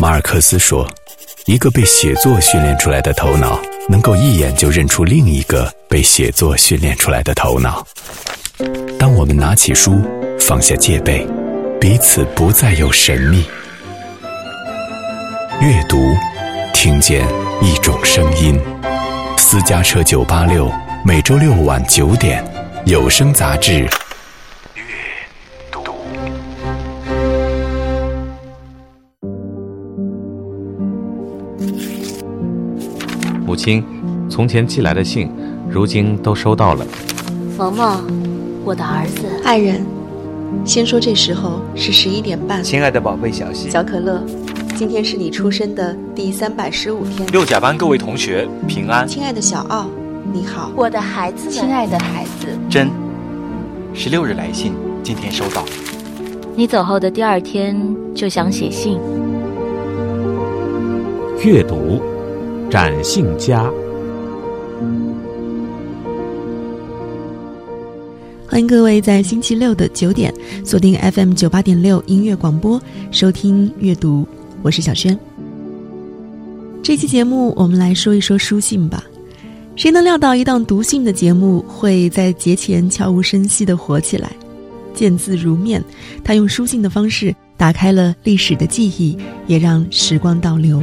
马尔克斯说：“一个被写作训练出来的头脑，能够一眼就认出另一个被写作训练出来的头脑。”当我们拿起书，放下戒备，彼此不再有神秘。阅读，听见一种声音。私家车九八六，每周六晚九点，有声杂志。亲，从前寄来的信，如今都收到了。萌萌，我的儿子，爱人，先说这时候是十一点半。亲爱的宝贝小溪，小可乐，今天是你出生的第三百十五天。六甲班各位同学平安。亲爱的小奥，你好。我的孩子，亲爱的孩子，真，十六日来信，今天收到。你走后的第二天就想写信。阅读。展信佳，欢迎各位在星期六的九点锁定 FM 九八点六音乐广播收听阅读，我是小轩。这期节目我们来说一说书信吧。谁能料到一档读信的节目会在节前悄无声息的火起来？见字如面，他用书信的方式打开了历史的记忆，也让时光倒流。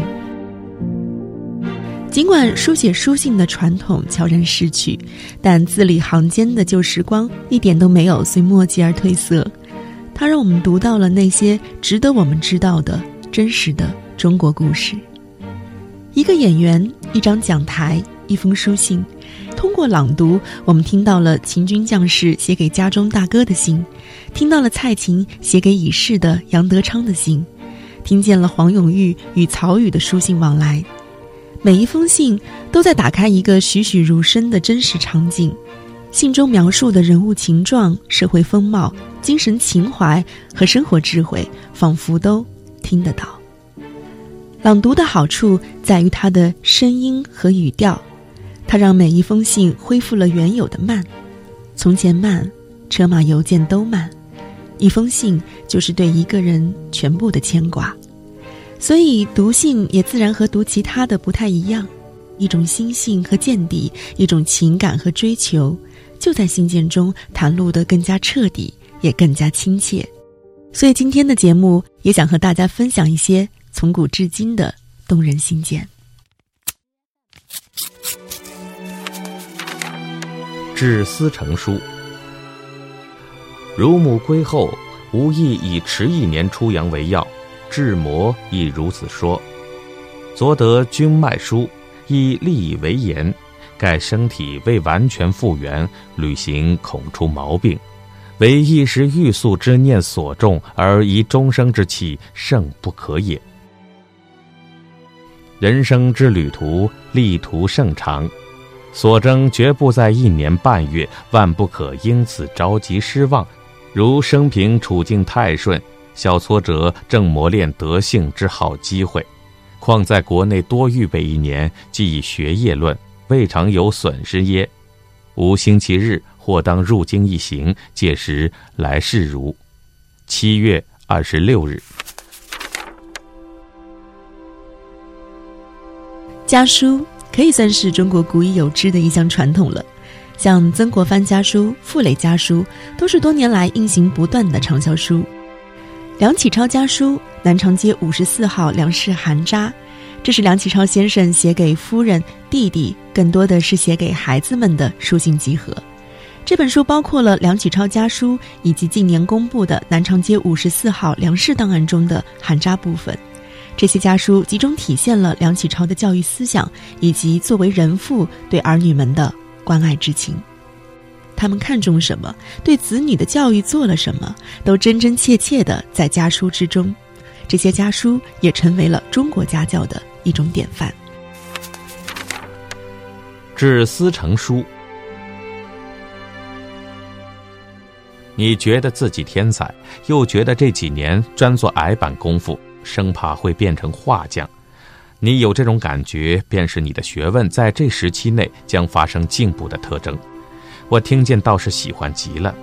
尽管书写书信的传统悄然逝去，但字里行间的旧时光一点都没有随墨迹而褪色。它让我们读到了那些值得我们知道的真实的中国故事。一个演员，一张讲台，一封书信。通过朗读，我们听到了秦军将士写给家中大哥的信，听到了蔡琴写给已逝的杨德昌的信，听见了黄永玉与曹禺的书信往来。每一封信都在打开一个栩栩如生的真实场景，信中描述的人物情状、社会风貌、精神情怀和生活智慧，仿佛都听得到。朗读的好处在于它的声音和语调，它让每一封信恢复了原有的慢。从前慢，车马邮件都慢，一封信就是对一个人全部的牵挂。所以读信也自然和读其他的不太一样，一种心性和见底，一种情感和追求，就在信件中袒露得更加彻底，也更加亲切。所以今天的节目也想和大家分享一些从古至今的动人信件。致思成书，乳母归后，无意以迟一年出洋为要。志摩亦如此说。昨得君脉书，亦立以为言。盖身体未完全复原，旅行恐出毛病，唯一时欲速之念所重，而遗终生之气，甚不可也。人生之旅途，力途甚长，所争绝不在一年半月，万不可因此着急失望。如生平处境太顺。小挫折正磨练德性之好机会，况在国内多预备一年，既以学业论，未尝有损失耶？吾星期日或当入京一行，届时来世如。七月二十六日。家书可以算是中国古已有之的一项传统了，像曾国藩家书、傅雷家书，都是多年来印行不断的畅销书。梁启超家书，南长街五十四号梁氏寒札，这是梁启超先生写给夫人、弟弟，更多的是写给孩子们的书信集合。这本书包括了梁启超家书以及近年公布的南长街五十四号梁氏档案中的寒札部分。这些家书集中体现了梁启超的教育思想以及作为人父对儿女们的关爱之情。他们看重什么？对子女的教育做了什么？都真真切切的在家书之中。这些家书也成为了中国家教的一种典范。致思成书，你觉得自己天才，又觉得这几年专做矮板功夫，生怕会变成画匠。你有这种感觉，便是你的学问在这时期内将发生进步的特征。我听见倒是喜欢极了。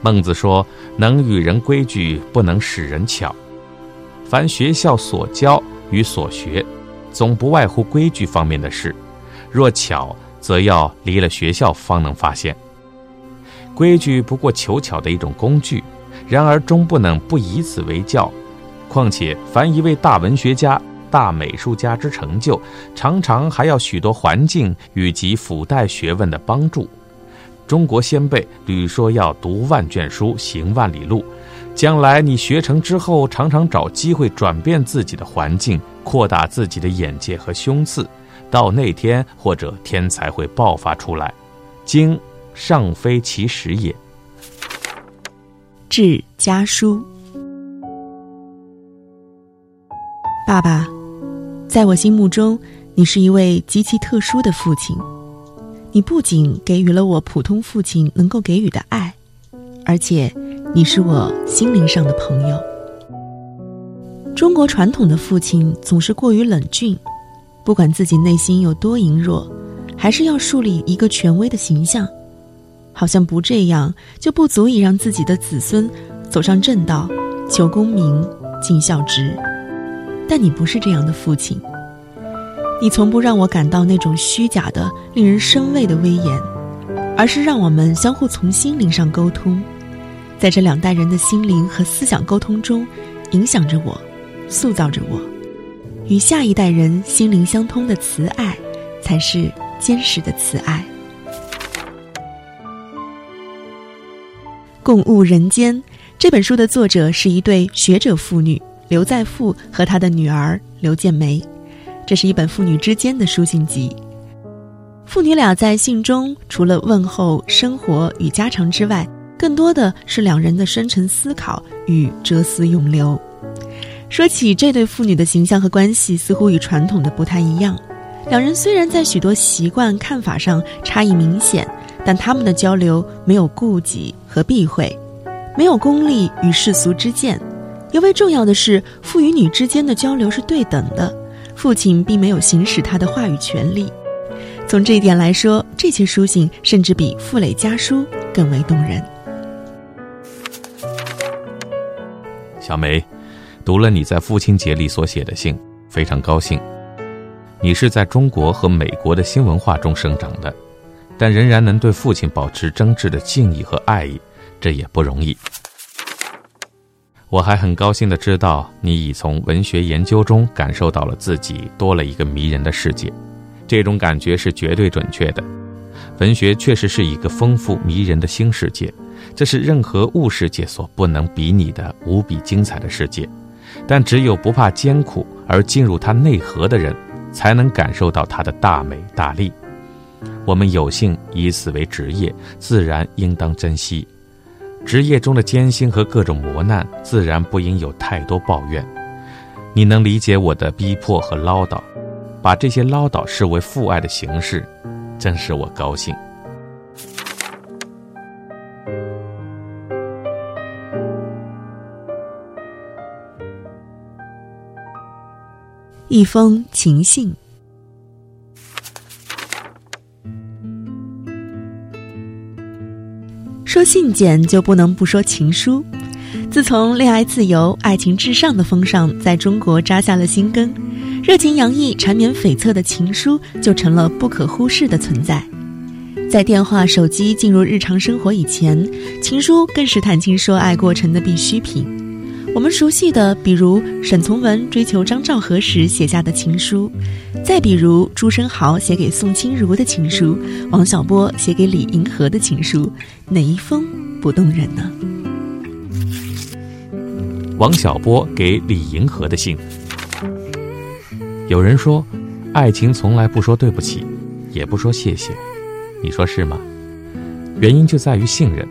孟子说：“能与人规矩，不能使人巧。”凡学校所教与所学，总不外乎规矩方面的事。若巧，则要离了学校方能发现。规矩不过求巧的一种工具，然而终不能不以此为教。况且，凡一位大文学家、大美术家之成就，常常还要许多环境以及附带学问的帮助。中国先辈屡说要读万卷书，行万里路。将来你学成之后，常常找机会转变自己的环境，扩大自己的眼界和胸次。到那天，或者天才会爆发出来。经尚非其时也。致家书，爸爸，在我心目中，你是一位极其特殊的父亲。你不仅给予了我普通父亲能够给予的爱，而且你是我心灵上的朋友。中国传统的父亲总是过于冷峻，不管自己内心有多羸弱，还是要树立一个权威的形象。好像不这样就不足以让自己的子孙走上正道，求功名，尽孝职。但你不是这样的父亲。你从不让我感到那种虚假的、令人生畏的威严，而是让我们相互从心灵上沟通，在这两代人的心灵和思想沟通中，影响着我，塑造着我。与下一代人心灵相通的慈爱，才是坚实的慈爱。共悟人间这本书的作者是一对学者妇女刘在富和他的女儿刘建梅，这是一本父女之间的书信集。父女俩在信中除了问候生活与家常之外，更多的是两人的深沉思考与哲思涌流。说起这对父女的形象和关系，似乎与传统的不太一样。两人虽然在许多习惯看法上差异明显。但他们的交流没有顾忌和避讳，没有功利与世俗之见。尤为重要的是，父与女之间的交流是对等的，父亲并没有行使他的话语权利。从这一点来说，这些书信甚至比傅磊家书更为动人。小梅，读了你在父亲节里所写的信，非常高兴。你是在中国和美国的新文化中生长的。但仍然能对父亲保持真挚的敬意和爱意，这也不容易。我还很高兴的知道，你已从文学研究中感受到了自己多了一个迷人的世界，这种感觉是绝对准确的。文学确实是一个丰富迷人的新世界，这是任何物世界所不能比拟的无比精彩的世界。但只有不怕艰苦而进入它内核的人，才能感受到它的大美大丽。我们有幸以此为职业，自然应当珍惜。职业中的艰辛和各种磨难，自然不应有太多抱怨。你能理解我的逼迫和唠叨，把这些唠叨视为父爱的形式，真使我高兴。一封情信。说信件就不能不说情书。自从恋爱自由、爱情至上的风尚在中国扎下了新根，热情洋溢、缠绵悱恻的情书就成了不可忽视的存在。在电话、手机进入日常生活以前，情书更是谈情说爱过程的必需品。我们熟悉的，比如沈从文追求张兆和时写下的情书，再比如朱生豪写给宋清如的情书，王小波写给李银河的情书，哪一封不动人呢？王小波给李银河的信。有人说，爱情从来不说对不起，也不说谢谢，你说是吗？原因就在于信任，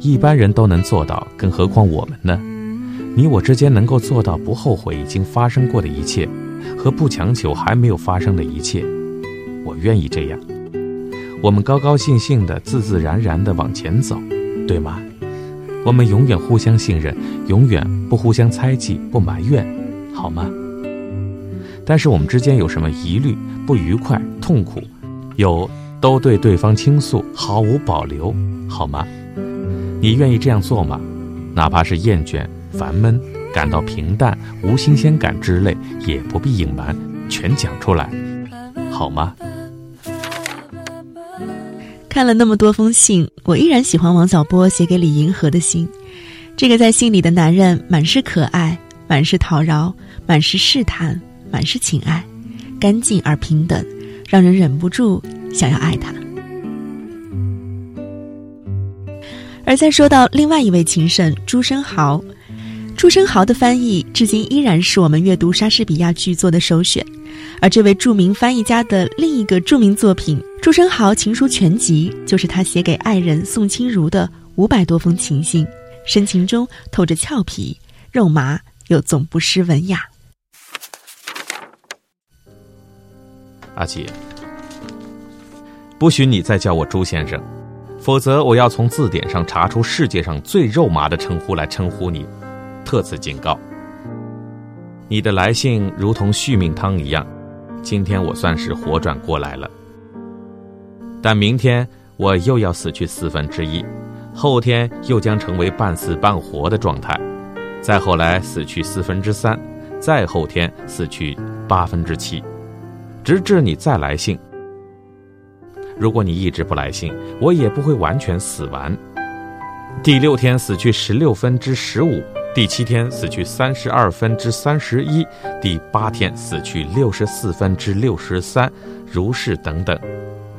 一般人都能做到，更何况我们呢？你我之间能够做到不后悔已经发生过的一切，和不强求还没有发生的一切，我愿意这样。我们高高兴兴的、自自然然的往前走，对吗？我们永远互相信任，永远不互相猜忌、不埋怨，好吗？但是我们之间有什么疑虑、不愉快、痛苦，有都对对方倾诉，毫无保留，好吗？你愿意这样做吗？哪怕是厌倦。烦闷、感到平淡、无新鲜感之类，也不必隐瞒，全讲出来，好吗？看了那么多封信，我依然喜欢王小波写给李银河的信。这个在信里的男人，满是可爱，满是讨饶，满是试探，满是情爱，干净而平等，让人忍不住想要爱他。而再说到另外一位情圣朱生豪，朱生豪的翻译至今依然是我们阅读莎士比亚剧作的首选。而这位著名翻译家的另一个著名作品《朱生豪情书全集》，就是他写给爱人宋清如的五百多封情信，深情中透着俏皮、肉麻，又总不失文雅。阿吉，不许你再叫我朱先生。否则，我要从字典上查出世界上最肉麻的称呼来称呼你，特此警告。你的来信如同续命汤一样，今天我算是活转过来了。但明天我又要死去四分之一，后天又将成为半死半活的状态，再后来死去四分之三，再后天死去八分之七，直至你再来信。如果你一直不来信，我也不会完全死完。第六天死去十六分之十五，第七天死去三十二分之三十一，第八天死去六十四分之六十三，如是等等。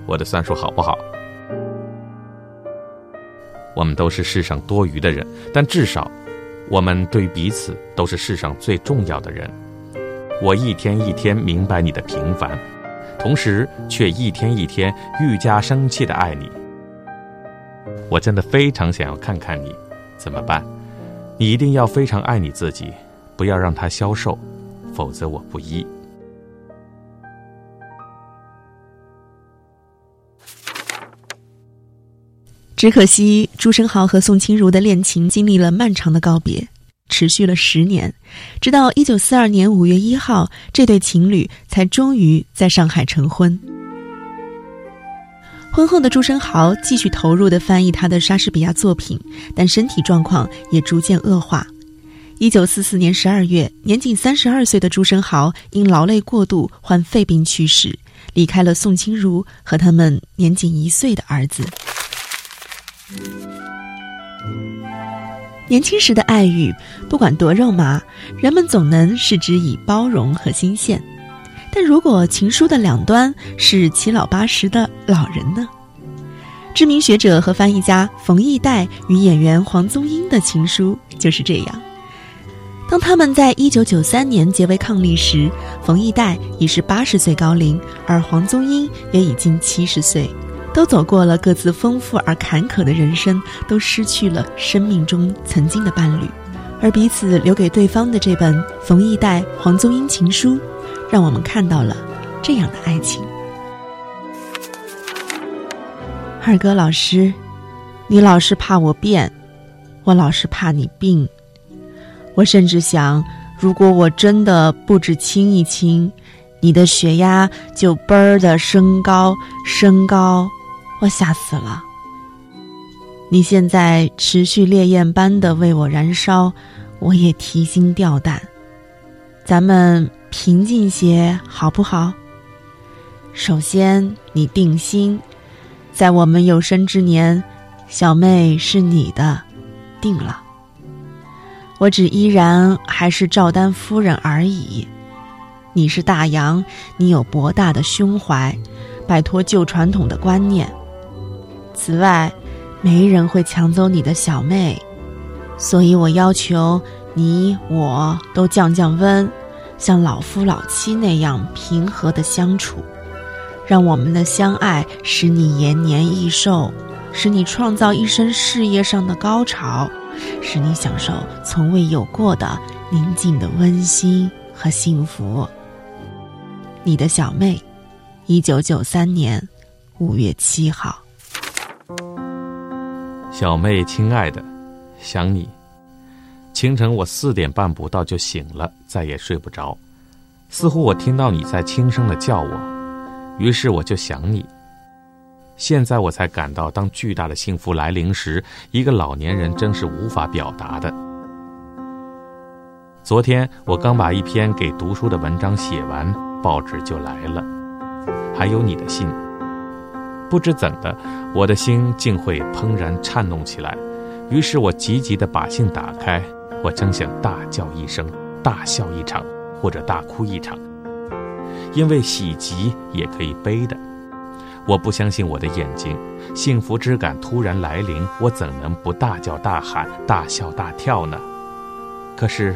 我的算术好不好？我们都是世上多余的人，但至少，我们对彼此都是世上最重要的人。我一天一天明白你的平凡。同时，却一天一天愈加生气的爱你。我真的非常想要看看你，怎么办？你一定要非常爱你自己，不要让它消瘦，否则我不依。只可惜朱生豪和宋清如的恋情经历了漫长的告别。持续了十年，直到一九四二年五月一号，这对情侣才终于在上海成婚。婚后的朱生豪继续投入的翻译他的莎士比亚作品，但身体状况也逐渐恶化。一九四四年十二月，年仅三十二岁的朱生豪因劳累过度患肺病去世，离开了宋清如和他们年仅一岁的儿子。年轻时的爱欲，不管多肉麻，人们总能视之以包容和新鲜。但如果情书的两端是七老八十的老人呢？知名学者和翻译家冯骥岱与演员黄宗英的情书就是这样。当他们在一九九三年结为伉俪时，冯骥岱已是八十岁高龄，而黄宗英也已经七十岁。都走过了各自丰富而坎坷的人生，都失去了生命中曾经的伴侣，而彼此留给对方的这本冯骥岱、黄宗英情书，让我们看到了这样的爱情。二哥老师，你老是怕我变，我老是怕你病，我甚至想，如果我真的不止亲一亲，你的血压就嘣儿的升高，升高。我吓死了！你现在持续烈焰般的为我燃烧，我也提心吊胆。咱们平静些好不好？首先，你定心，在我们有生之年，小妹是你的，定了。我只依然还是赵丹夫人而已。你是大洋，你有博大的胸怀，摆脱旧传统的观念。此外，没人会抢走你的小妹，所以我要求你我都降降温，像老夫老妻那样平和的相处，让我们的相爱使你延年益寿，使你创造一生事业上的高潮，使你享受从未有过的宁静的温馨和幸福。你的小妹，一九九三年五月七号。小妹，亲爱的，想你。清晨我四点半不到就醒了，再也睡不着，似乎我听到你在轻声的叫我，于是我就想你。现在我才感到，当巨大的幸福来临时，一个老年人真是无法表达的。昨天我刚把一篇给读书的文章写完，报纸就来了，还有你的信。不知怎的，我的心竟会怦然颤动起来。于是我急急地把信打开，我真想大叫一声，大笑一场，或者大哭一场，因为喜极也可以悲的。我不相信我的眼睛，幸福之感突然来临，我怎能不大叫大喊、大笑大跳呢？可是，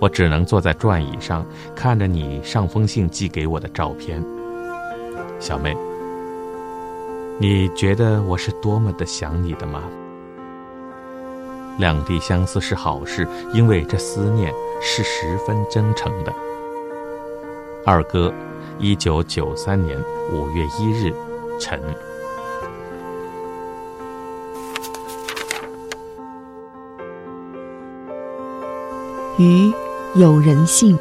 我只能坐在转椅上，看着你上封信寄给我的照片。小妹，你觉得我是多么的想你的吗？两地相思是好事，因为这思念是十分真诚的。二哥。一九九三年五月一日，晨。鱼有人性。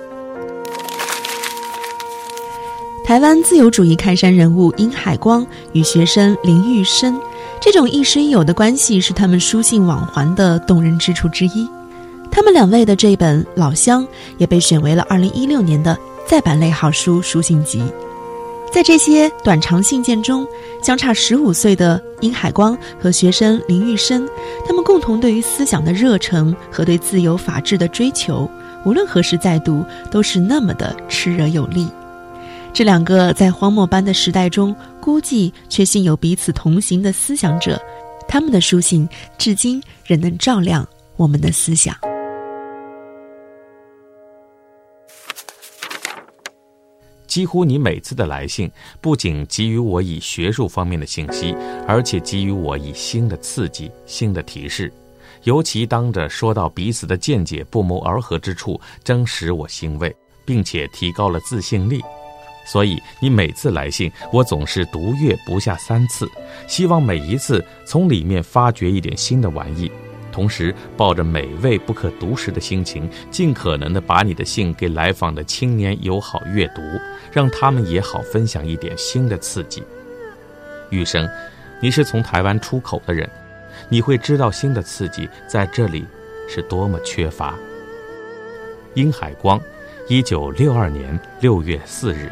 台湾自由主义开山人物殷海光与学生林玉生，这种亦师亦友的关系是他们书信往还的动人之处之一。他们两位的这本《老乡》也被选为了二零一六年的。再版类好书书信集，在这些短长信件中，相差十五岁的殷海光和学生林玉生，他们共同对于思想的热忱和对自由法治的追求，无论何时再读，都是那么的炽热有力。这两个在荒漠般的时代中孤寂却幸有彼此同行的思想者，他们的书信至今仍能照亮我们的思想。几乎你每次的来信，不仅给予我以学术方面的信息，而且给予我以新的刺激、新的提示。尤其当着说到彼此的见解不谋而合之处，真使我欣慰，并且提高了自信力。所以你每次来信，我总是读阅不下三次，希望每一次从里面发掘一点新的玩意。同时，抱着美味不可独食的心情，尽可能的把你的信给来访的青年友好阅读，让他们也好分享一点新的刺激。玉生，你是从台湾出口的人，你会知道新的刺激在这里是多么缺乏。殷海光，一九六二年六月四日。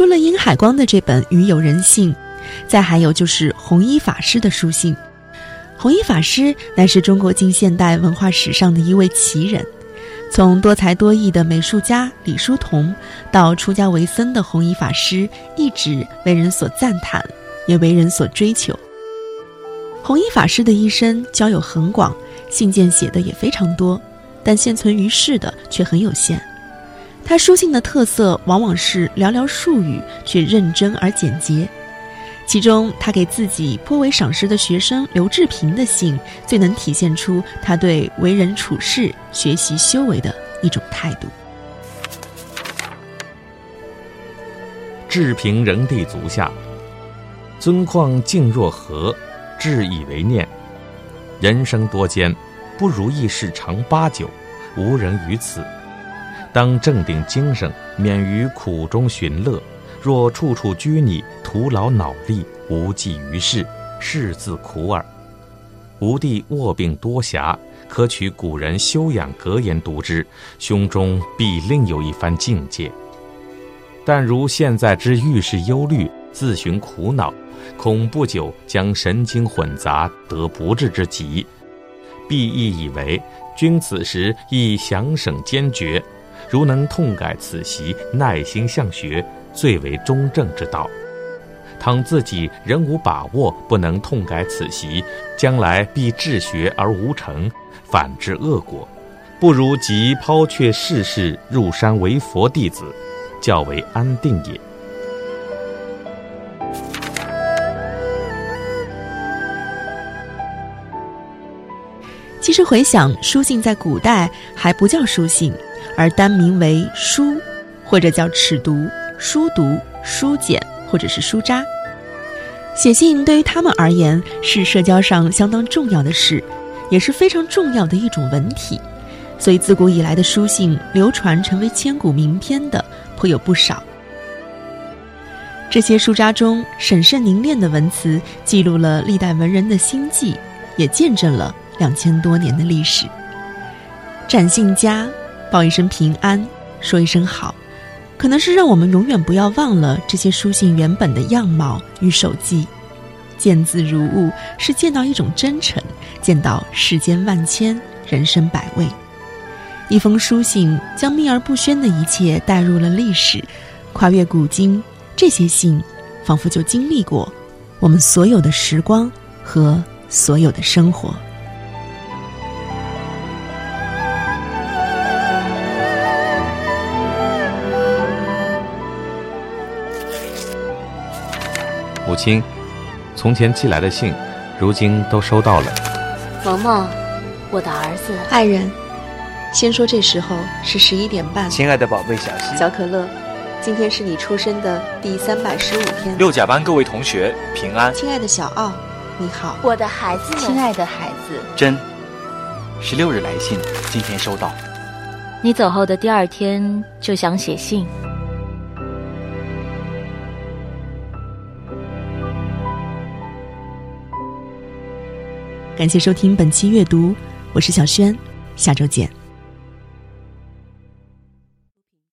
除了殷海光的这本《与友人信》。再还有就是弘一法师的书信。弘一法师乃是中国近现代文化史上的一位奇人，从多才多艺的美术家李叔同，到出家为僧的弘一法师，一直为人所赞叹，也为人所追求。弘一法师的一生交友很广，信件写的也非常多，但现存于世的却很有限。他书信的特色往往是寥寥数语，却认真而简洁。其中，他给自己颇为赏识的学生刘志平的信，最能体现出他对为人处事、学习修为的一种态度。志平人地足下，尊况静若何？志以为念。人生多艰，不如意事常八九，无人于此。当正定精神，免于苦中寻乐。若处处拘泥，徒劳脑力，无济于事，是自苦耳。吾弟卧病多暇，可取古人修养格言读之，胸中必另有一番境界。但如现在之遇事忧虑，自寻苦恼，恐不久将神经混杂，得不治之疾。必亦以为君此时亦想省坚决，如能痛改此习，耐心向学。最为中正之道。倘自己仍无把握，不能痛改此习，将来必治学而无成，反致恶果。不如即抛却世事，入山为佛弟子，较为安定也。其实回想，书信在古代还不叫书信，而单名为书，或者叫尺牍。书读、书简或者是书札，写信对于他们而言是社交上相当重要的事，也是非常重要的一种文体。所以自古以来的书信流传成为千古名篇的颇有不少。这些书札中审慎凝练的文辞，记录了历代文人的心迹，也见证了两千多年的历史。展信家，报一声平安，说一声好，可能是让我们永远不要忘了这些书信原本的样貌与手迹。见字如晤，是见到一种真诚，见到世间万千，人生百味。一封书信将秘而不宣的一切带入了历史，跨越古今。这些信，仿佛就经历过我们所有的时光和所有的生活。亲，从前寄来的信，如今都收到了。萌萌，我的儿子，爱人，先说这时候是十一点半。亲爱的宝贝小溪，小可乐，今天是你出生的第三百十五天。六甲班各位同学平安。亲爱的小奥，你好。我的孩子，亲爱的孩子，真，十六日来信，今天收到。你走后的第二天就想写信。感谢收听本期阅读，我是小轩，下周见。